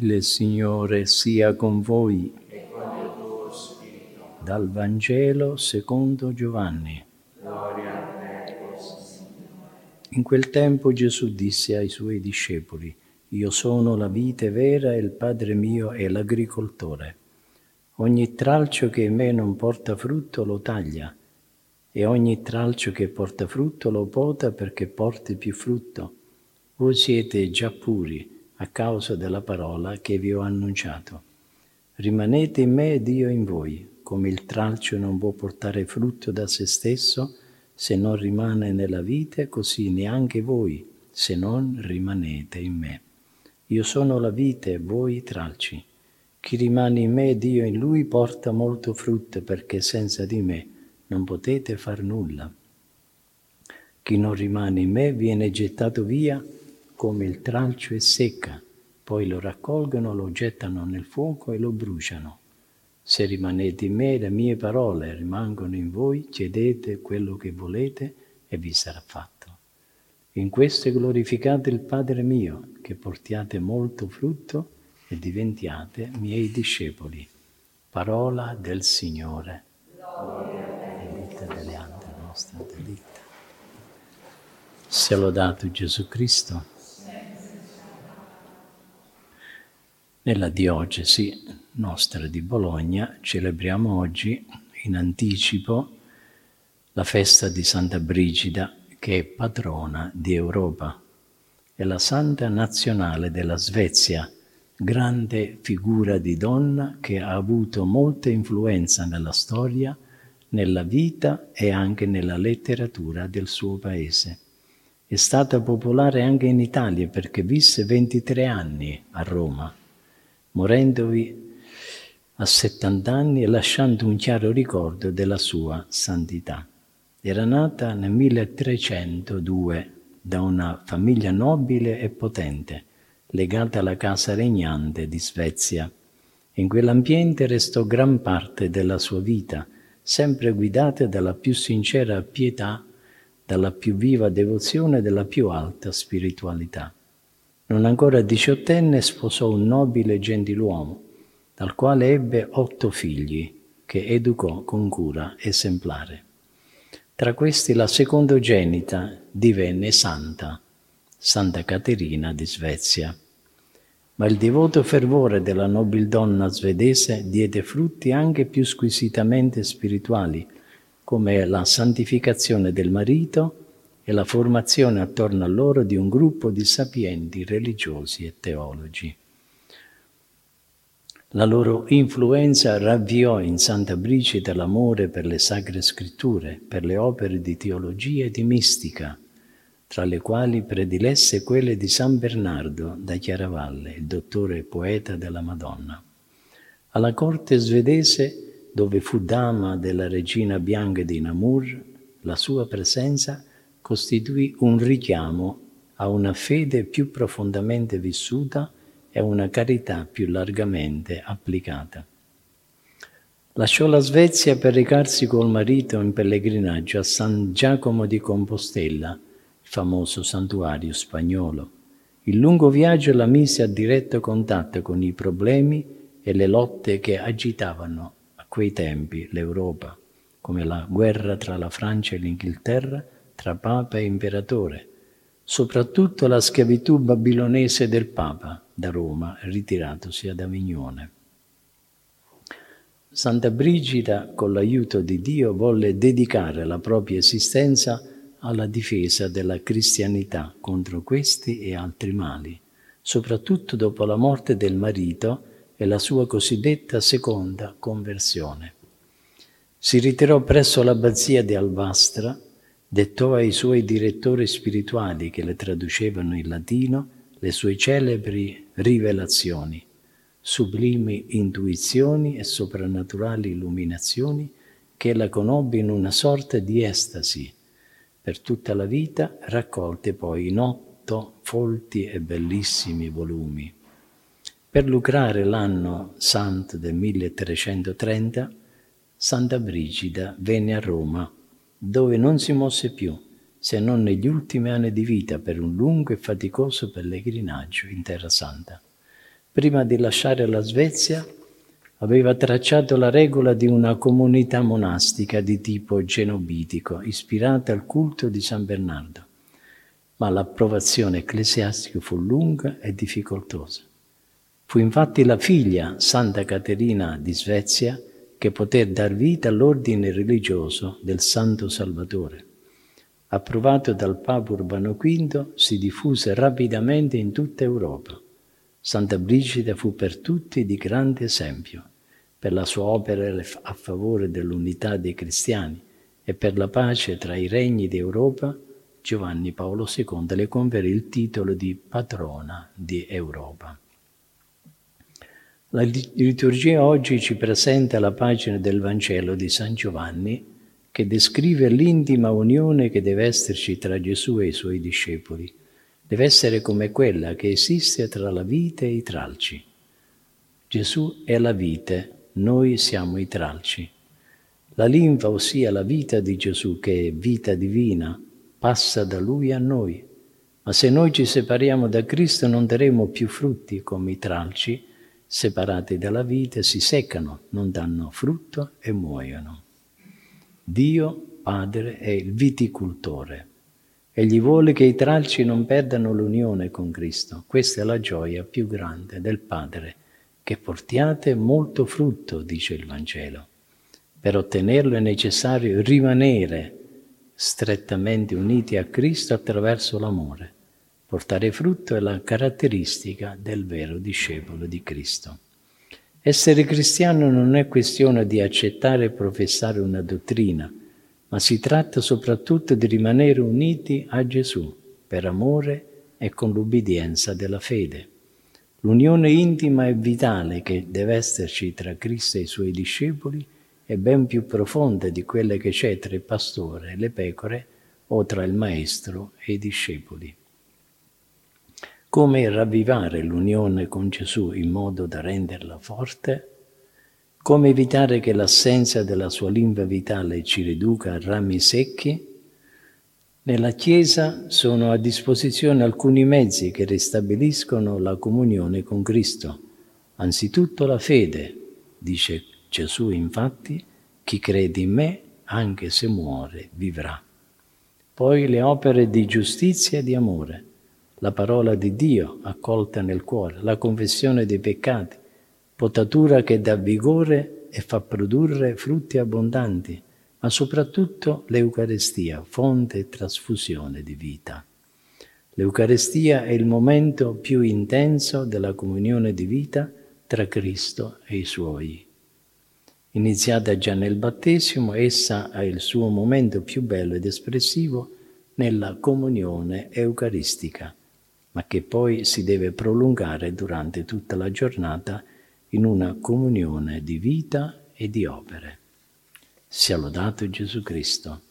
Il Signore sia con voi. e con il tuo spirito. Dal Vangelo secondo Giovanni. Gloria a te. In quel tempo Gesù disse ai suoi discepoli, Io sono la vite vera e il Padre mio è l'agricoltore. Ogni tralcio che in me non porta frutto lo taglia e ogni tralcio che porta frutto lo pota perché porti più frutto. Voi siete già puri a causa della parola che vi ho annunciato. Rimanete in me ed io in voi, come il tralcio non può portare frutto da se stesso se non rimane nella vite, così neanche voi se non rimanete in me. Io sono la vite, voi i tralci. Chi rimane in me ed io in lui porta molto frutto, perché senza di me non potete far nulla. Chi non rimane in me viene gettato via come il tralcio è secca, poi lo raccolgono, lo gettano nel fuoco e lo bruciano. Se rimanete in me, le mie parole rimangono in voi, chiedete quello che volete e vi sarà fatto. In questo glorificate il Padre mio, che portiate molto frutto e diventiate miei discepoli. Parola del Signore. Benedetta delle altre nostre delitta. Sia lodato Gesù Cristo. Nella diocesi nostra di Bologna celebriamo oggi in anticipo la festa di Santa Brigida che è patrona di Europa. È la santa nazionale della Svezia, grande figura di donna che ha avuto molta influenza nella storia, nella vita e anche nella letteratura del suo paese. È stata popolare anche in Italia perché visse 23 anni a Roma morendovi a 70 anni e lasciando un chiaro ricordo della sua santità. Era nata nel 1302 da una famiglia nobile e potente, legata alla casa regnante di Svezia. In quell'ambiente restò gran parte della sua vita, sempre guidata dalla più sincera pietà, dalla più viva devozione e dalla più alta spiritualità. Non ancora diciottenne sposò un nobile gentiluomo, dal quale ebbe otto figli, che educò con cura esemplare. Tra questi la secondogenita divenne santa, Santa Caterina di Svezia. Ma il devoto fervore della nobildonna svedese diede frutti anche più squisitamente spirituali, come la santificazione del marito e la formazione attorno a loro di un gruppo di sapienti religiosi e teologi. La loro influenza ravviò in Santa Brigida l'amore per le sacre scritture, per le opere di teologia e di mistica, tra le quali predilesse quelle di San Bernardo da Chiaravalle, il dottore poeta della Madonna. Alla corte svedese, dove fu dama della regina bianca di Namur, la sua presenza costituì un richiamo a una fede più profondamente vissuta e una carità più largamente applicata. Lasciò la Svezia per recarsi col marito in pellegrinaggio a San Giacomo di Compostela, il famoso santuario spagnolo. Il lungo viaggio la mise a diretto contatto con i problemi e le lotte che agitavano a quei tempi l'Europa, come la guerra tra la Francia e l'Inghilterra, tra Papa e Imperatore, soprattutto la schiavitù babilonese del Papa da Roma, ritiratosi ad Avignone. Santa Brigida, con l'aiuto di Dio, volle dedicare la propria esistenza alla difesa della cristianità contro questi e altri mali, soprattutto dopo la morte del marito e la sua cosiddetta seconda conversione. Si ritirò presso l'abbazia di Alvastra, dettò ai suoi direttori spirituali che le traducevano in latino le sue celebri rivelazioni, sublimi intuizioni e soprannaturali illuminazioni che la conobbe in una sorta di estasi per tutta la vita, raccolte poi in otto folti e bellissimi volumi. Per lucrare l'anno santo del 1330, Santa Brigida venne a Roma, dove non si mosse più, se non negli ultimi anni di vita per un lungo e faticoso pellegrinaggio in Terra Santa. Prima di lasciare la Svezia aveva tracciato la regola di una comunità monastica di tipo genobitico, ispirata al culto di San Bernardo, ma l'approvazione ecclesiastica fu lunga e difficoltosa. Fu infatti la figlia, Santa Caterina di Svezia, che poté dar vita all'ordine religioso del Santo Salvatore. Approvato dal Papa Urbano V, si diffuse rapidamente in tutta Europa. Santa Brigida fu per tutti di grande esempio, per la sua opera a favore dell'unità dei cristiani e per la pace tra i regni d'Europa, Giovanni Paolo II le conferì il titolo di patrona di Europa. La liturgia oggi ci presenta la pagina del Vangelo di San Giovanni che descrive l'intima unione che deve esserci tra Gesù e i suoi discepoli. Deve essere come quella che esiste tra la vite e i tralci. Gesù è la vite, noi siamo i tralci. La linfa, ossia la vita di Gesù, che è vita divina, passa da Lui a noi. Ma se noi ci separiamo da Cristo non daremo più frutti come i tralci, separati dalla vita, si seccano, non danno frutto e muoiono. Dio, Padre, è il viticoltore. Egli vuole che i tralci non perdano l'unione con Cristo. Questa è la gioia più grande del Padre, che portiate molto frutto, dice il Vangelo. Per ottenerlo è necessario rimanere strettamente uniti a Cristo attraverso l'amore. Portare frutto è la caratteristica del vero discepolo di Cristo. Essere cristiano non è questione di accettare e professare una dottrina, ma si tratta soprattutto di rimanere uniti a Gesù per amore e con l'ubbidienza della fede. L'unione intima e vitale che deve esserci tra Cristo e i suoi discepoli è ben più profonda di quella che c'è tra il pastore e le pecore o tra il maestro e i discepoli. Come ravvivare l'unione con Gesù in modo da renderla forte? Come evitare che l'assenza della sua linfa vitale ci riduca a rami secchi? Nella Chiesa sono a disposizione alcuni mezzi che ristabiliscono la comunione con Cristo. Anzitutto la fede, dice Gesù infatti, chi crede in me, anche se muore, vivrà. Poi le opere di giustizia e di amore la parola di Dio accolta nel cuore, la confessione dei peccati, potatura che dà vigore e fa produrre frutti abbondanti, ma soprattutto l'Eucarestia, fonte e trasfusione di vita. L'Eucarestia è il momento più intenso della comunione di vita tra Cristo e i suoi. Iniziata già nel battesimo, essa ha il suo momento più bello ed espressivo nella comunione eucaristica ma che poi si deve prolungare durante tutta la giornata in una comunione di vita e di opere. Sia lodato Gesù Cristo.